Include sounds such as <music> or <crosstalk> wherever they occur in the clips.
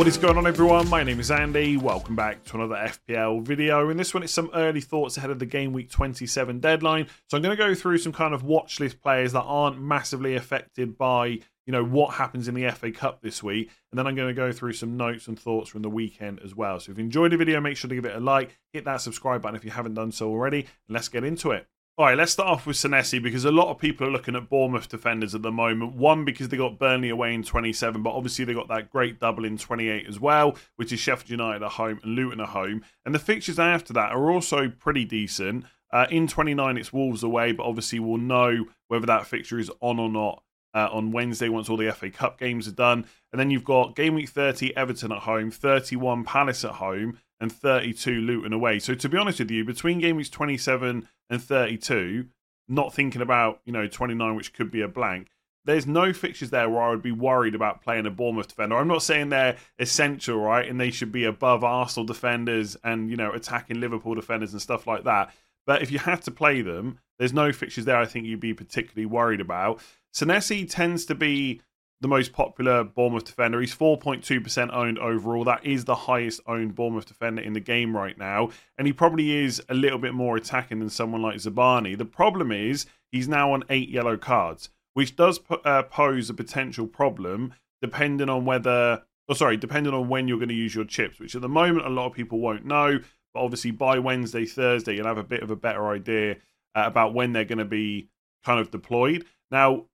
What is going on, everyone? My name is Andy. Welcome back to another FPL video. In this one, it's some early thoughts ahead of the game week 27 deadline. So I'm going to go through some kind of watch list players that aren't massively affected by you know what happens in the FA Cup this week, and then I'm going to go through some notes and thoughts from the weekend as well. So if you enjoyed the video, make sure to give it a like, hit that subscribe button if you haven't done so already, and let's get into it. All right, let's start off with Senesi because a lot of people are looking at Bournemouth defenders at the moment. One, because they got Burnley away in 27, but obviously they got that great double in 28 as well, which is Sheffield United at home and Luton at home. And the fixtures after that are also pretty decent. Uh, in 29, it's Wolves away, but obviously we'll know whether that fixture is on or not uh, on Wednesday once all the FA Cup games are done. And then you've got game week 30, Everton at home, 31, Palace at home, and 32 Luton away. So to be honest with you, between game weeks 27 and 32, not thinking about, you know, 29, which could be a blank, there's no fixtures there where I would be worried about playing a Bournemouth defender. I'm not saying they're essential, right? And they should be above Arsenal defenders and, you know, attacking Liverpool defenders and stuff like that. But if you had to play them, there's no fixtures there I think you'd be particularly worried about. Senesi tends to be the most popular Bournemouth defender. He's 4.2% owned overall. That is the highest owned Bournemouth defender in the game right now. And he probably is a little bit more attacking than someone like Zabarnyi. The problem is he's now on eight yellow cards, which does uh, pose a potential problem depending on whether, oh, sorry, depending on when you're going to use your chips, which at the moment a lot of people won't know. But obviously by Wednesday, Thursday, you'll have a bit of a better idea uh, about when they're going to be kind of deployed. Now,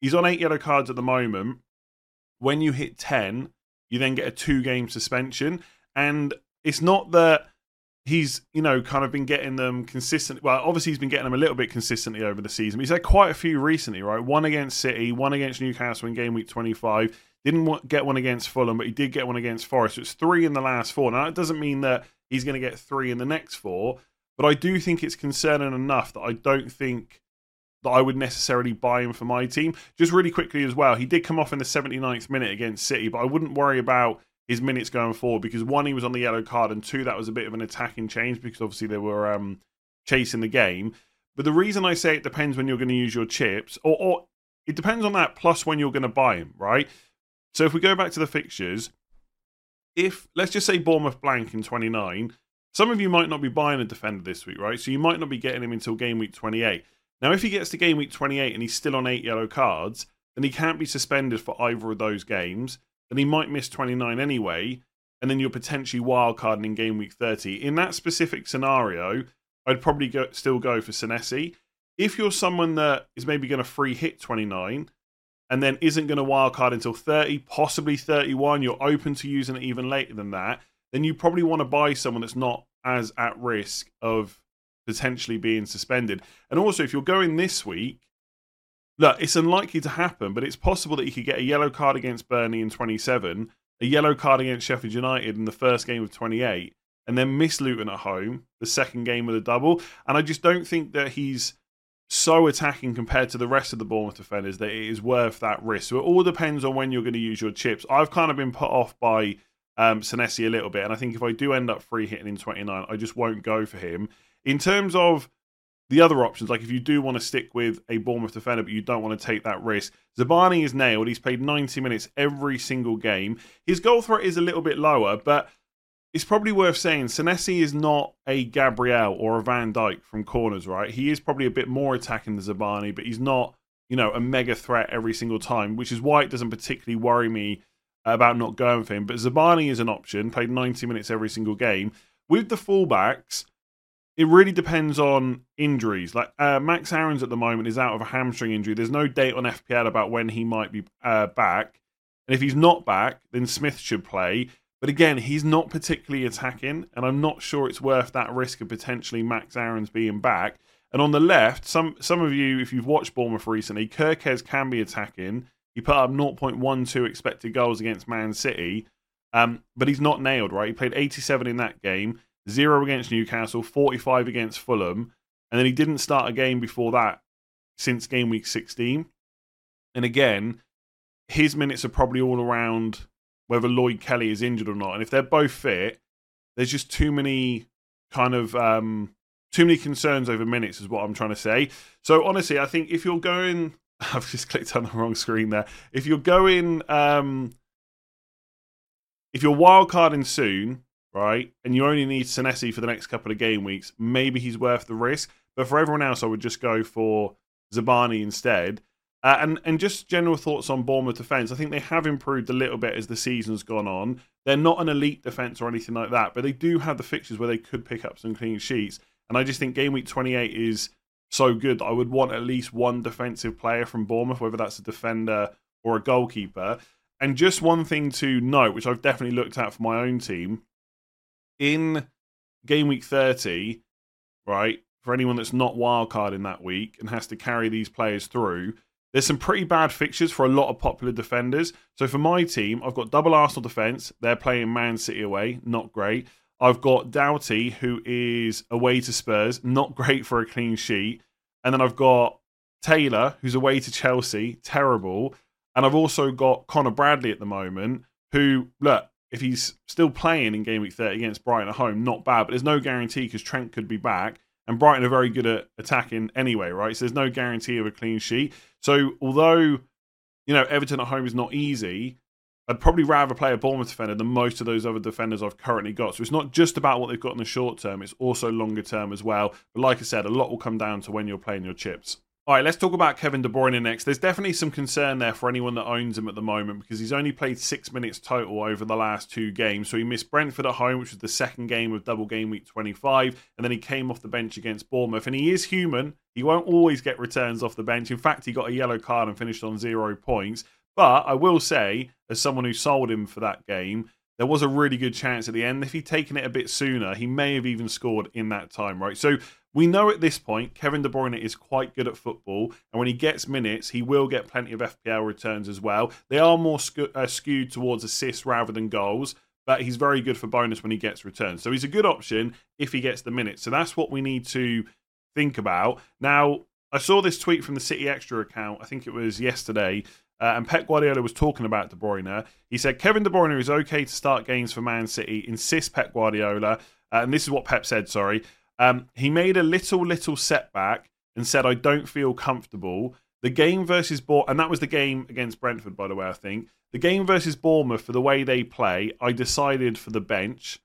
He's on eight yellow cards at the moment. When you hit 10, you then get a two game suspension. And it's not that he's, you know, kind of been getting them consistently. Well, obviously, he's been getting them a little bit consistently over the season. But he's had quite a few recently, right? One against City, one against Newcastle in game week 25. Didn't get one against Fulham, but he did get one against Forest. So it's three in the last four. Now, that doesn't mean that he's going to get three in the next four, but I do think it's concerning enough that I don't think that I would necessarily buy him for my team. Just really quickly as well, he did come off in the 79th minute against City, but I wouldn't worry about his minutes going forward because one, he was on the yellow card, and two, that was a bit of an attacking change because obviously they were um, chasing the game. But the reason I say it depends when you're going to use your chips, or, or it depends on that plus when you're going to buy him, right? So if we go back to the fixtures, if let's just say Bournemouth blank in 29, some of you might not be buying a defender this week, right? So you might not be getting him until game week 28. Now, if he gets to game week 28 and he's still on eight yellow cards, then he can't be suspended for either of those games. Then he might miss 29 anyway, and then you're potentially wildcarding in game week 30. In that specific scenario, I'd probably go, still go for Senesi. If you're someone that is maybe going to free hit 29 and then isn't going to wildcard until 30, possibly 31, you're open to using it even later than that, then you probably want to buy someone that's not as at risk of potentially being suspended. And also, if you're going this week, look, it's unlikely to happen, but it's possible that you could get a yellow card against Burnley in 27, a yellow card against Sheffield United in the first game of 28, and then miss Luton at home, the second game with a double. And I just don't think that he's so attacking compared to the rest of the Bournemouth defenders that it is worth that risk. So it all depends on when you're going to use your chips. I've kind of been put off by um, Senesi a little bit, and I think if I do end up free hitting in 29, I just won't go for him. In terms of the other options, like if you do want to stick with a Bournemouth defender, but you don't want to take that risk, Zabarnyi is nailed. He's played 90 minutes every single game. His goal threat is a little bit lower, but it's probably worth saying Senesi is not a Gabriel or a Van Dijk from corners, right? He is probably a bit more attacking than Zabarnyi, but he's not you know, a mega threat every single time, which is why it doesn't particularly worry me about not going for him. But Zabarnyi is an option, played 90 minutes every single game. With the fullbacks, it really depends on injuries. Like uh, Max Aarons at the moment is out of a hamstring injury. There's no date on FPL about when he might be uh, back. And if he's not back, then Smith should play. But again, he's not particularly attacking, and I'm not sure it's worth that risk of potentially Max Aarons being back. And on the left, some some of you, if you've watched Bournemouth recently, Kerkez can be attacking. He put up 0.12 expected goals against Man City, um, but he's not nailed, right? He played 87 in that game, zero against Newcastle, 45 against Fulham, and then he didn't start a game before that since game week 16. And again, his minutes are probably all around whether Lloyd Kelly is injured or not. And if they're both fit, there's just too many kind of um, too many concerns over minutes, is what I'm trying to say. So honestly, I think if you're going, <laughs> I've just clicked on the wrong screen there. If you're going, um, if you're wildcarding soon, right, and you only need Senesi for the next couple of game weeks, maybe he's worth the risk. But for everyone else, I would just go for Zabarnyi instead. Uh, and and just general thoughts on Bournemouth defence. I think they have improved a little bit as the season's gone on. They're not an elite defence or anything like that, but they do have the fixtures where they could pick up some clean sheets. And I just think game week 28 is so good that I would want at least one defensive player from Bournemouth, whether that's a defender or a goalkeeper. And just one thing to note, which I've definitely looked at for my own team, in game week 30, right, for anyone that's not wildcard in that week and has to carry these players through, there's some pretty bad fixtures for a lot of popular defenders. So for my team, I've got double Arsenal defence. They're playing Man City away, not great. I've got Doughty, who is away to Spurs, not <laughs> great for a clean sheet. And then I've got Taylor, who's away to Chelsea, terrible. And I've also got Conor Bradley at the moment, who, look, if he's still playing in game week 30 against Brighton at home, not bad, but there's no guarantee because Trent could be back. And Brighton are very good at attacking anyway, right? So there's no guarantee of a clean sheet. So although, you know, Everton at home is not easy, I'd probably rather play a Bournemouth defender than most of those other defenders I've currently got. So it's not just about what they've got in the short term, it's also longer term as well. But like I said, a lot will come down to when you're playing your chips. All right, let's talk about Kevin De Bruyne next. There's definitely some concern there for anyone that owns him at the moment because he's only played six minutes total over the last two games. So he missed Brentford at home, which was the second game of double game week 25, and then he came off the bench against Bournemouth. And he is human. He won't always get returns off the bench. In fact, he got a yellow card and finished on zero points. But I will say, as someone who sold him for that game, there was a really good chance at the end. If he'd taken it a bit sooner, he may have even scored in that time, right? So we know at this point Kevin De Bruyne is quite good at football, and when he gets minutes, he will get plenty of FPL returns as well. They are more sc- uh, skewed towards assists rather than goals, but he's very good for bonus when he gets returns. So he's a good option if he gets the minutes. So that's what we need to think about. Now, I saw this tweet from the City Extra account, I think it was yesterday, uh, and Pep Guardiola was talking about De Bruyne. He said Kevin De Bruyne is okay to start games for Man City, insists Pep Guardiola. Uh, and this is what Pep said, sorry. Um, he made a little, little setback and said, I don't feel comfortable. The game versus Bournemouth, and that was the game against Brentford, by the way, I think. The game versus Bournemouth, for the way they play, I decided for the bench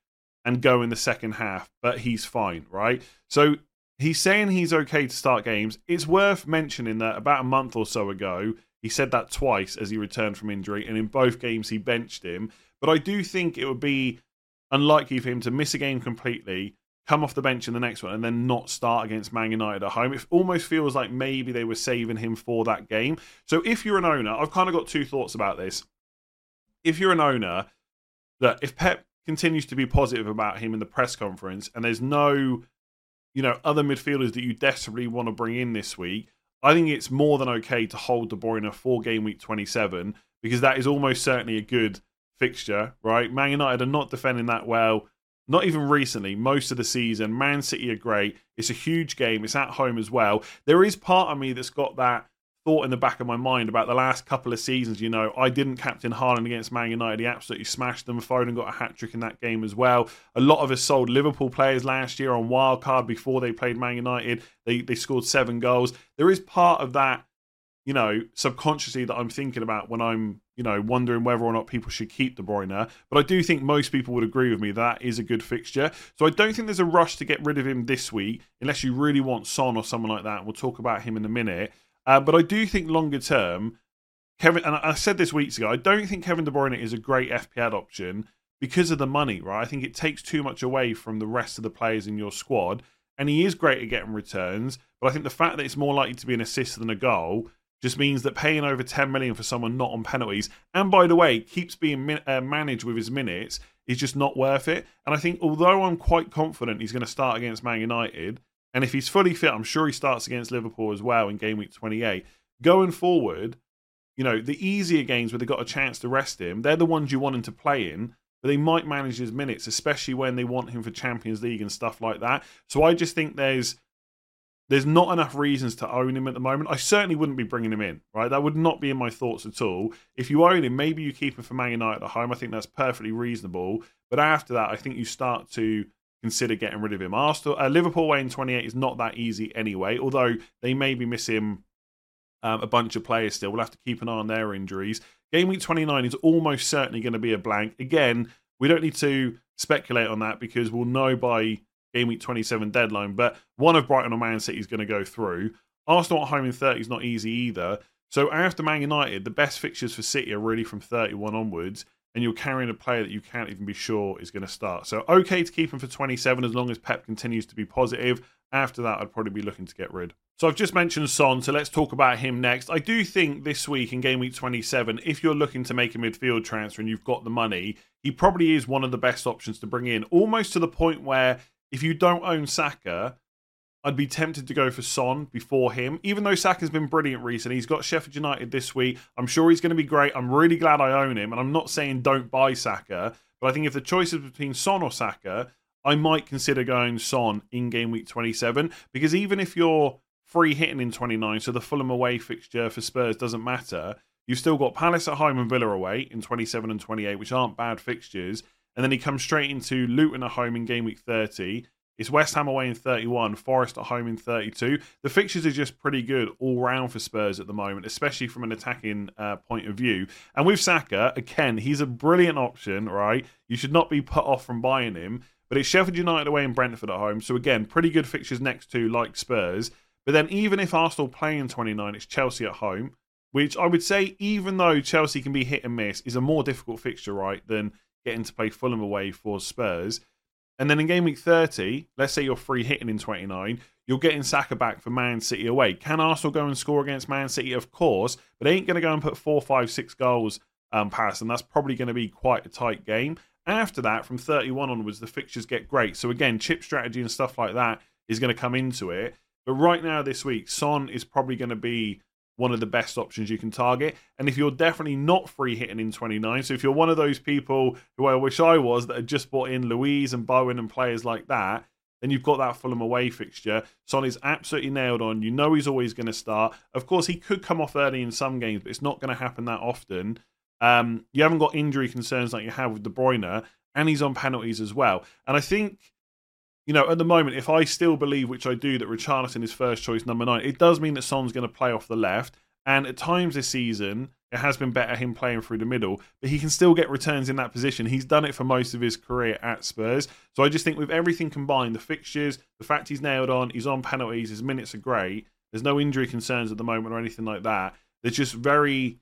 and go in the second half, but he's fine, right? So he's saying he's okay to start games. It's worth mentioning that about a month or so ago, he said that twice as he returned from injury, and in both games he benched him. But I do think it would be unlikely for him to miss a game completely come off the bench in the next one and then not start against Man United at home. It almost feels like maybe they were saving him for that game. So if you're an owner, I've kind of got two thoughts about this. If you're an owner, that if Pep continues to be positive about him in the press conference and there's no, you know, other midfielders that you desperately want to bring in this week, I think it's more than okay to hold De Bruyne for game week 27 because that is almost certainly a good fixture, right? Man United are not defending that well not even recently, most of the season. Man City are great. It's a huge game. It's at home as well. There is part of me that's got that thought in the back of my mind about the last couple of seasons. You know, I didn't captain Haaland against Man United. He absolutely smashed them. Foden got a hat trick in that game as well. A lot of us sold Liverpool players last year on wild card before they played Man United. They they scored seven goals. There is part of that you know, subconsciously that I'm thinking about when I'm, you know, wondering whether or not people should keep De Bruyne. But I do think most people would agree with me that is a good fixture. So I don't think there's a rush to get rid of him this week, unless you really want Son or someone like that. We'll talk about him in a minute. Uh, but I do think longer term, Kevin, and I said this weeks ago, I don't think Kevin De Bruyne is a great FPL option because of the money, right? I think it takes too much away from the rest of the players in your squad. And he is great at getting returns, but I think the fact that it's more likely to be an assist than a goal just means that paying over 10 million for someone not on penalties, and by the way, keeps being uh, managed with his minutes, is just not worth it. And I think although I'm quite confident he's going to start against Man United, and if he's fully fit, I'm sure he starts against Liverpool as well in game week 28. Going forward, you know, the easier games where they've got a chance to rest him, they're the ones you want him to play in, but they might manage his minutes, especially when they want him for Champions League and stuff like that. So I just think there's there's not enough reasons to own him at the moment. I certainly wouldn't be bringing him in, right? That would not be in my thoughts at all. If you own him, maybe you keep him for Man United at home. I think that's perfectly reasonable. But after that, I think you start to consider getting rid of him. Arsenal, uh, Liverpool away in 28 is not that easy anyway, although they may be missing um, a bunch of players still. We'll have to keep an eye on their injuries. Game week 29 is almost certainly going to be a blank. Again, we don't need to speculate on that because we'll know by game week 27 deadline. But one of Brighton or Man City is going to go through. Arsenal at home in 30 is not easy either. So after Man United, the best fixtures for City are really from 31 onwards, and you're carrying a player that you can't even be sure is going to start. So okay to keep him for 27 as long as Pep continues to be positive. After that, I'd probably be looking to get rid. So I've just mentioned Son, so let's talk about him next. I do think this week in game week 27, if you're looking to make a midfield transfer and you've got the money, he probably is one of the best options to bring in, almost to the point where if you don't own Saka, I'd be tempted to go for Son before him, even though Saka's been brilliant recently. He's got Sheffield United this week. I'm sure he's going to be great. I'm really glad I own him, and I'm not saying don't buy Saka, but I think if the choice is between Son or Saka, I might consider going Son in game week 27 because even if you're free hitting in 29, so the Fulham away fixture for Spurs doesn't matter. You've still got Palace at home and Villa away in 27 and 28, which aren't bad fixtures. And then he comes straight into Luton at home in game week 30. It's West Ham away in 31, Forest at home in 32. The fixtures are just pretty good all round for Spurs at the moment, especially from an attacking uh, point of view. And with Saka, again, he's a brilliant option, right? You should not be put off from buying him. But it's Sheffield United away and Brentford at home. So again, pretty good fixtures next to like Spurs. But then even if Arsenal play in 29, it's Chelsea at home, which I would say, even though Chelsea can be hit and miss, is a more difficult fixture, right, than getting to play Fulham away for Spurs. And then in game week 30, let's say you're free hitting in 29, you're getting Saka back for Man City away. Can Arsenal go and score against Man City? Of course, but they ain't going to go and put four, five, six goals um, past, and that's probably going to be quite a tight game. After that, from 31 onwards, the fixtures get great. So again, chip strategy and stuff like that is going to come into it. But right now, this week, Son is probably going to be one of the best options you can target. And if you're definitely not free hitting in 29, so if you're one of those people who I wish I was that had just bought in Luiz and Bowen and players like that, then you've got that Fulham away fixture. Son is absolutely nailed on. You know he's always going to start. Of course, he could come off early in some games, but it's not going to happen that often. Um, you haven't got injury concerns like you have with De Bruyne, and he's on penalties as well. And I think you know, at the moment, if I still believe, which I do, that Richarlison is first choice number nine, it does mean that Son's going to play off the left. And at times this season, it has been better him playing through the middle, but he can still get returns in that position. He's done it for most of his career at Spurs. So I just think with everything combined, the fixtures, the fact he's nailed on, he's on penalties, his minutes are great. There's no injury concerns at the moment or anything like that. There's just very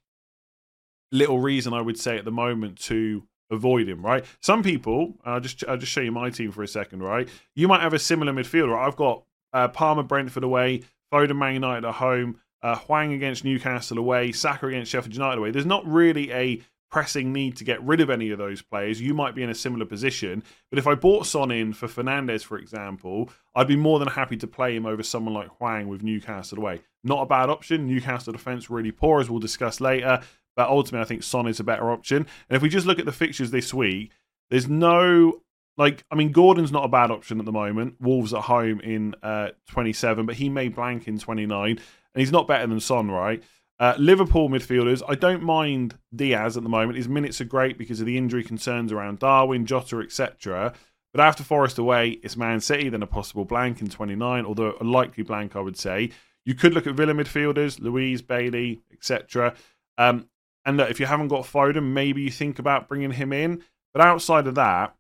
little reason, I would say, at the moment to avoid him, right? Some people, I'll just I'll just show you my team for a second, right? You might have a similar midfielder. I've got uh, Palmer, Brentford away, Foden, Man United at home, uh, Hwang against Newcastle away, Saka against Sheffield United away. There's not really a pressing need to get rid of any of those players. You might be in a similar position, but if I bought Son in for Fernandes, for example, I'd be more than happy to play him over someone like Hwang with Newcastle away. Not a bad option. Newcastle defence really poor, as we'll discuss later. But ultimately, I think Son is a better option. And if we just look at the fixtures this week, there's no like I mean Gordon's not a bad option at the moment. Wolves at home in uh, 27, but he may blank in 29, and he's not better than Son, right? Uh, Liverpool midfielders, I don't mind Diaz at the moment. His minutes are great because of the injury concerns around Darwin, Jota, etc. But after Forest away, it's Man City, then a possible blank in 29, although a likely blank, I would say. You could look at Villa midfielders, Luiz, Bailey, etc. Um, and look, if you haven't got Foden, maybe you think about bringing him in. But outside of that,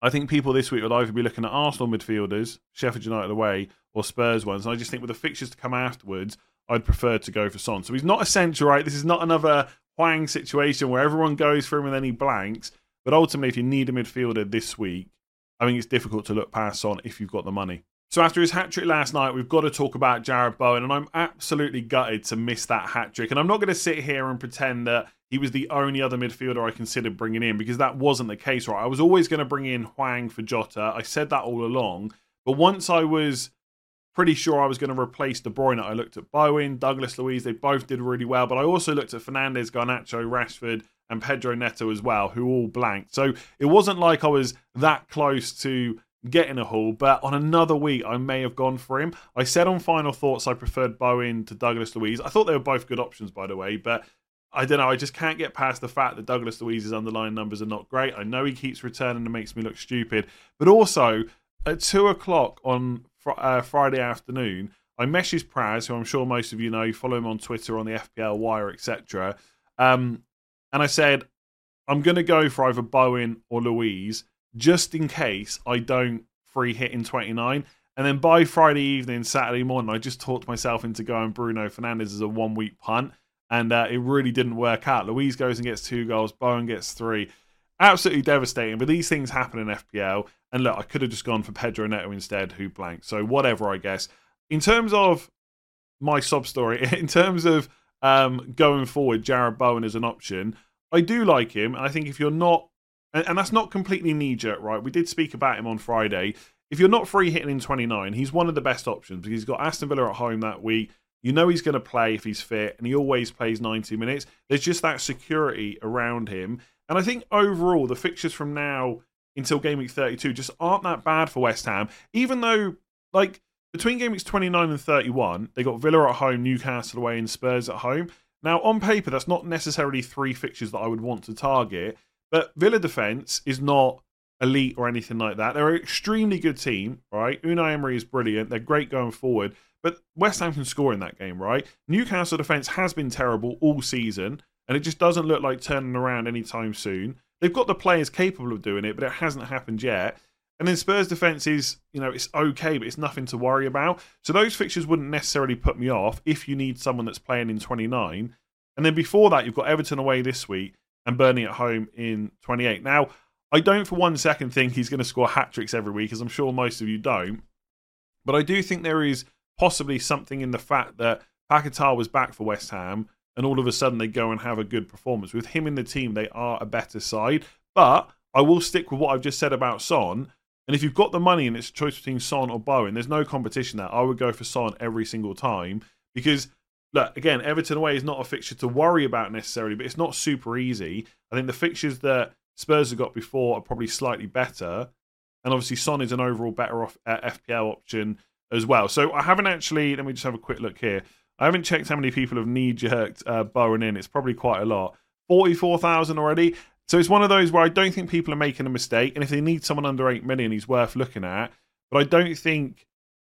I think people this week will either be looking at Arsenal midfielders, Sheffield United away, or Spurs ones. And I just think with the fixtures to come afterwards, I'd prefer to go for Son. So he's not essential, right? This is not another Hwang situation where everyone goes for him and then he blanks. But ultimately, if you need a midfielder this week, I think it's difficult to look past Son if you've got the money. So after his hat trick last night, we've got to talk about Jarrod Bowen, and I'm absolutely gutted to miss that hat trick. And I'm not going to sit here and pretend that he was the only other midfielder I considered bringing in because that wasn't the case. Right, I was always going to bring in Hwang for Jota. I said that all along, but once I was pretty sure I was going to replace De Bruyne, I looked at Bowen, Douglas Luiz. They both did really well, but I also looked at Fernandes, Garnacho, Rashford, and Pedro Neto as well, who all blanked. So it wasn't like I was that close to getting a haul, but on another week I may have gone for him. I said on final thoughts I preferred Bowen to Douglas Luiz. I thought they were both good options, by the way, but I don't know. I just can't get past the fact that Douglas Luiz's underlying numbers are not great. I know he keeps returning and makes me look stupid, but also at two o'clock on uh, Friday afternoon, I messaged Pras, who I'm sure most of you know, follow him on Twitter, on the FPL Wire, etc. Um, and I said, I'm going to go for either Bowen or Luiz just in case I don't free hit in 29. And then by Friday evening, Saturday morning, I just talked myself into going Bruno Fernandes as a one week punt. And uh, it really didn't work out. Luiz goes and gets two goals, Bowen gets three. Absolutely devastating. But these things happen in FPL. And look, I could have just gone for Pedro Neto instead, who blanked. So whatever, I guess. In terms of my sob story, <laughs> in terms of um, going forward, Jarrod Bowen is an option. I do like him. And I think if you're not and, and that's not completely knee jerk, right? We did speak about him on Friday. If you're not free hitting in 29, he's one of the best options because he's got Aston Villa at home that week. You know he's going to play if he's fit, and he always plays 90 minutes. There's just that security around him. And I think overall, the fixtures from now until game week 32 just aren't that bad for West Ham, even though, like, between game weeks 29 and 31, they got Villa at home, Newcastle away, and Spurs at home. Now, on paper, that's not necessarily three fixtures that I would want to target. But Villa defence is not elite or anything like that. They're an extremely good team, right? Unai Emery is brilliant. They're great going forward. But West Ham can score in that game, right? Newcastle defence has been terrible all season, and it just doesn't look like turning around anytime soon. They've got the players capable of doing it, but it hasn't happened yet. And then Spurs defence is, you know, it's okay, but it's nothing to worry about. So those fixtures wouldn't necessarily put me off if you need someone that's playing in 29. And then before that, you've got Everton away this week and Burnley at home in 28. Now, I don't for one second think he's going to score hat tricks every week, as I'm sure most of you don't. But I do think there is possibly something in the fact that Paquetá was back for West Ham, and all of a sudden they go and have a good performance. With him in the team, they are a better side. But I will stick with what I've just said about Son. And if you've got the money and it's a choice between Son or Bowen, there's no competition there. I would go for Son every single time because look, again, Everton away is not a fixture to worry about necessarily, but it's not super easy. I think the fixtures that Spurs have got before are probably slightly better. And obviously, Son is an overall better off uh, FPL option as well. So I haven't actually, let me just have a quick look here. I haven't checked how many people have knee jerked uh, Bowen in. It's probably quite a lot. 44,000 already. So it's one of those where I don't think people are making a mistake. And if they need someone under 8 million, he's worth looking at. But I don't think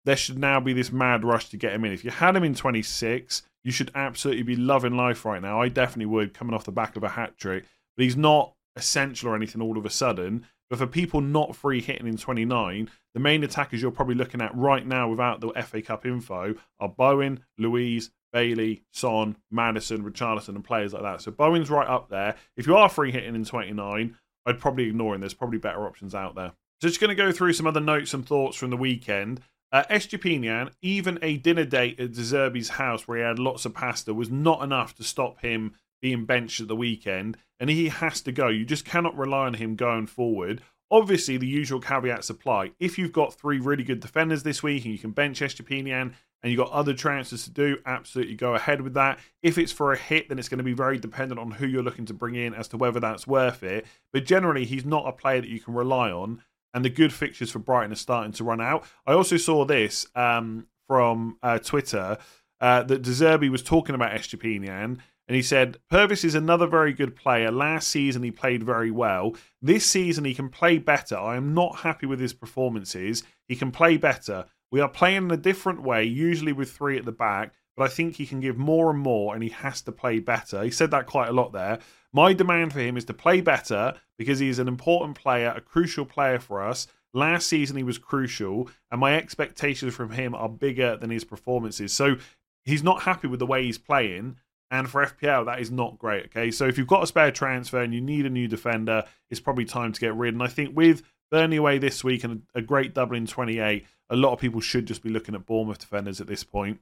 there should now be this mad rush to get him in. If you had him in 26, you should absolutely be loving life right now. I definitely would, coming off the back of a hat trick. But he's not essential or anything all of a sudden. But for people not free hitting in 29, the main attackers you're probably looking at right now without the FA Cup info are Bowen, Luiz, Bailey, Son, Maddison, Richarlison, and players like that. So Bowen's right up there. If you are free hitting in 29, I'd probably ignore him. There's probably better options out there. So just going to go through some other notes and thoughts from the weekend. Uh, Estupiñán, even a dinner date at De Zerbi's house where he had lots of pasta was not enough to stop him being benched at the weekend, and he has to go. You just cannot rely on him going forward. Obviously, the usual caveats apply. If you've got three really good defenders this week and you can bench Estupiñán and you've got other transfers to do, absolutely go ahead with that. If it's for a hit, then it's going to be very dependent on who you're looking to bring in as to whether that's worth it. But generally, he's not a player that you can rely on and the good fixtures for Brighton are starting to run out. I also saw this um, from uh, Twitter uh, that De Zerbi was talking about Estupiñán, and he said Pervis is another very good player. Last season he played very well. This season he can play better. I am not happy with his performances. He can play better. We are playing in a different way, usually with three at the back, but I think he can give more and more, and he has to play better. He said that quite a lot there. My demand for him is to play better because he's an important player, a crucial player for us. Last season he was crucial, and my expectations from him are bigger than his performances. So he's not happy with the way he's playing. And for FPL, that is not great. Okay, so if you've got a spare transfer and you need a new defender, it's probably time to get rid. And I think with Burnley away this week and a great Dublin 28, a lot of people should just be looking at Bournemouth defenders at this point.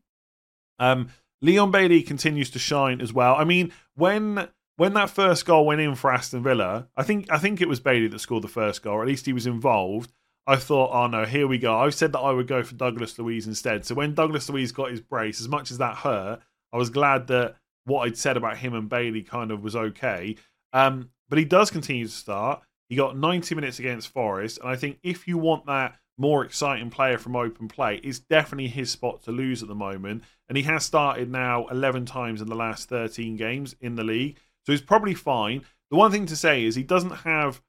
Um, Leon Bailey continues to shine as well. I mean, when when that first goal went in for Aston Villa, I think I think it was Bailey that scored the first goal, or at least he was involved. I thought, oh no, here we go. I said that I would go for Douglas Luiz instead. So when Douglas Luiz got his brace, as much as that hurt, I was glad that what I'd said about him and Bailey kind of was okay. Um, but he does continue to start. He got 90 minutes against Forest, and I think if you want that more exciting player from open play, it's definitely his spot to lose at the moment. And he has started now 11 times in the last 13 games in the league, so he's probably fine. The one thing to say is he doesn't have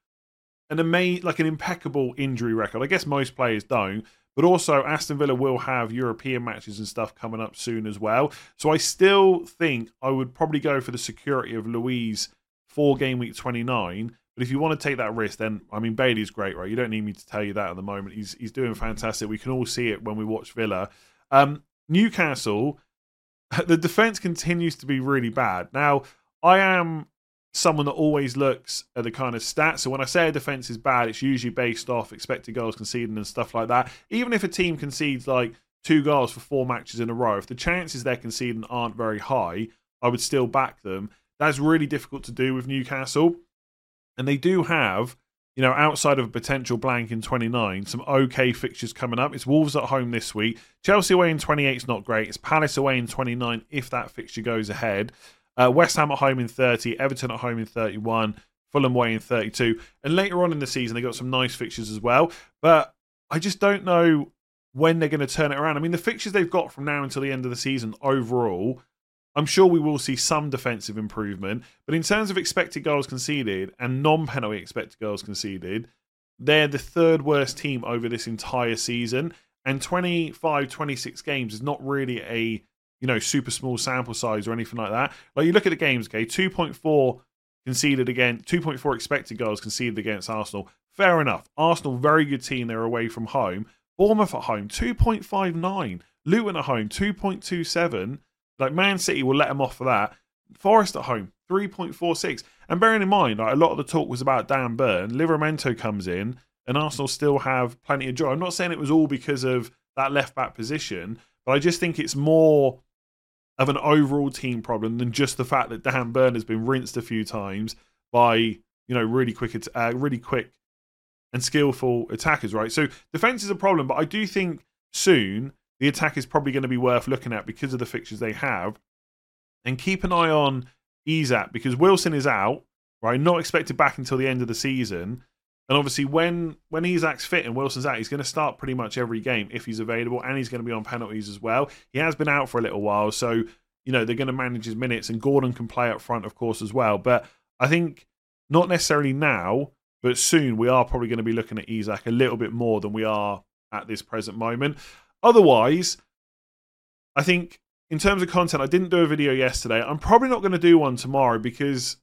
an amazing, like an impeccable injury record. I guess most players don't, but also Aston Villa will have European matches and stuff coming up soon as well. So I still think I would probably go for the security of Luiz for game week 29. But if you want to take that risk, then I mean Bailey's great, right? You don't need me to tell you that at the moment. He's he's doing fantastic. We can all see it when we watch Villa. Um, Newcastle, <laughs> the defense continues to be really bad. Now I am someone that always looks at the kind of stats. So when I say a defense is bad, it's usually based off expected goals conceded and stuff like that. Even if a team concedes like two goals for four matches in a row, if the chances they're conceding aren't very high, I would still back them. That's really difficult to do with Newcastle. And they do have, you know, outside of a potential blank in 29, some okay fixtures coming up. It's Wolves at home this week. Chelsea away in 28 is not great. It's Palace away in 29 if that fixture goes ahead. Uh, West Ham at home in 30, Everton at home in 31, Fulham away in 32. And later on in the season, they got some nice fixtures as well. But I just don't know when they're going to turn it around. I mean, the fixtures they've got from now until the end of the season overall, I'm sure we will see some defensive improvement. But in terms of expected goals conceded and non penalty expected goals conceded, they're the third worst team over this entire season. And 25, 26 games is not really a you know, super small sample size or anything like that. Like you look at the games, okay, 2.4 conceded again, 2.4 expected goals conceded against Arsenal. Fair enough. Arsenal, very good team. They're away from home. Bournemouth at home, 2.59. Luton at home, 2.27. Like Man City will let them off for that. Forest at home, 3.46. And bearing in mind, like, a lot of the talk was about Dan Burn. Livramento comes in, and Arsenal still have plenty of joy. I'm not saying it was all because of that left back position, but I just think it's more of an overall team problem than just the fact that Dan Burn has been rinsed a few times by you know really quick, uh, really quick and skillful attackers. Right, so defense is a problem, but I do think soon the attack is probably going to be worth looking at because of the fixtures they have, and keep an eye on Isak because Wilson is out. Right, not expected back until the end of the season. And obviously, when when Isak's fit and Wilson's out, he's going to start pretty much every game if he's available, and he's going to be on penalties as well. He has been out for a little while, so you know they're going to manage his minutes, and Gordon can play up front, of course, as well. But I think not necessarily now, but soon we are probably going to be looking at Isak a little bit more than we are at this present moment. Otherwise, I think in terms of content, I didn't do a video yesterday. I'm probably not going to do one tomorrow because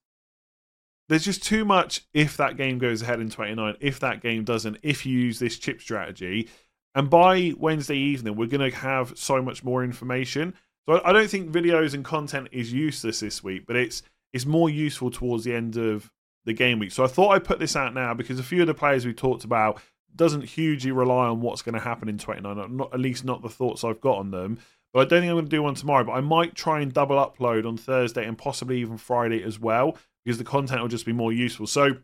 there's just too much if that game goes ahead in 29, if that game doesn't, if you use this chip strategy. And by Wednesday evening, we're going to have so much more information. So I don't think videos and content is useless this week, but it's it's more useful towards the end of the game week. So I thought I'd put this out now because a few of the players we talked about doesn't hugely rely on what's going to happen in 29, not, at least not the thoughts I've got on them. But I don't think I'm going to do one tomorrow, but I might try and double upload on Thursday and possibly even Friday as well because the content will just be more useful. So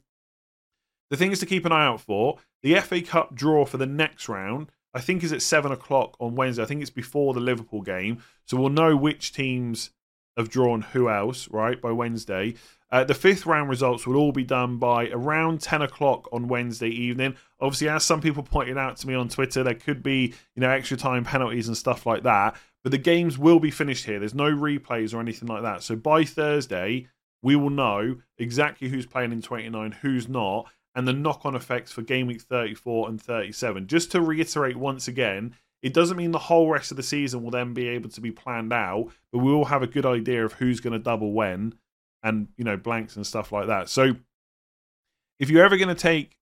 the things to keep an eye out for the FA Cup draw for the next round, I think, is at seven o'clock on Wednesday. I think it's before the Liverpool game. So we'll know which teams have drawn who else, right, by Wednesday. Uh, the fifth round results will all be done by around 10 o'clock on Wednesday evening. Obviously, as some people pointed out to me on Twitter, there could be you know extra time penalties and stuff like that. But the games will be finished here. There's no replays or anything like that. So by Thursday, we will know exactly who's playing in 29, who's not, and the knock on effects for game week 34 and 37. Just to reiterate once again, it doesn't mean the whole rest of the season will then be able to be planned out, but we will have a good idea of who's going to double when and, you know, blanks and stuff like that. So if you're ever going to take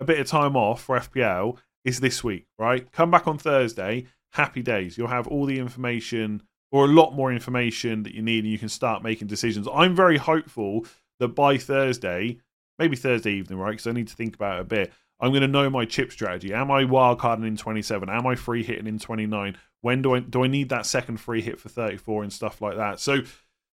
a bit of time off for FPL, it's this week, right? Come back on Thursday. Happy days. You'll have all the information or a lot more information that you need and you can start making decisions. I'm very hopeful that by Thursday, maybe Thursday evening, right? Because I need to think about it a bit. I'm going to know my chip strategy. Am I wild wildcarding in 27? Am I free hitting in 29? When do I do I need that second free hit for 34 and stuff like that? So,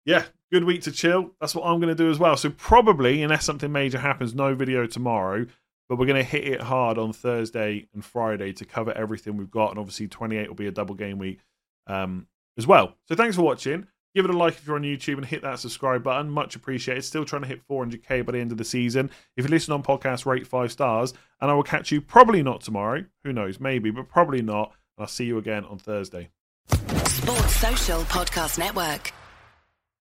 yeah, good week to chill. That's what I'm going to do as well. So probably, unless something major happens, no video tomorrow. But we're going to hit it hard on Thursday and Friday to cover everything we've got, and obviously 28 will be a double game week um, as well. So thanks for watching. Give it a like if you're on YouTube and hit that subscribe button. Much appreciated. Still trying to hit 400k by the end of the season. If you listen on podcast, rate five stars, and I will catch you probably not tomorrow. Who knows? Maybe, but probably not. I'll see you again on Thursday. Sports Social Podcast Network.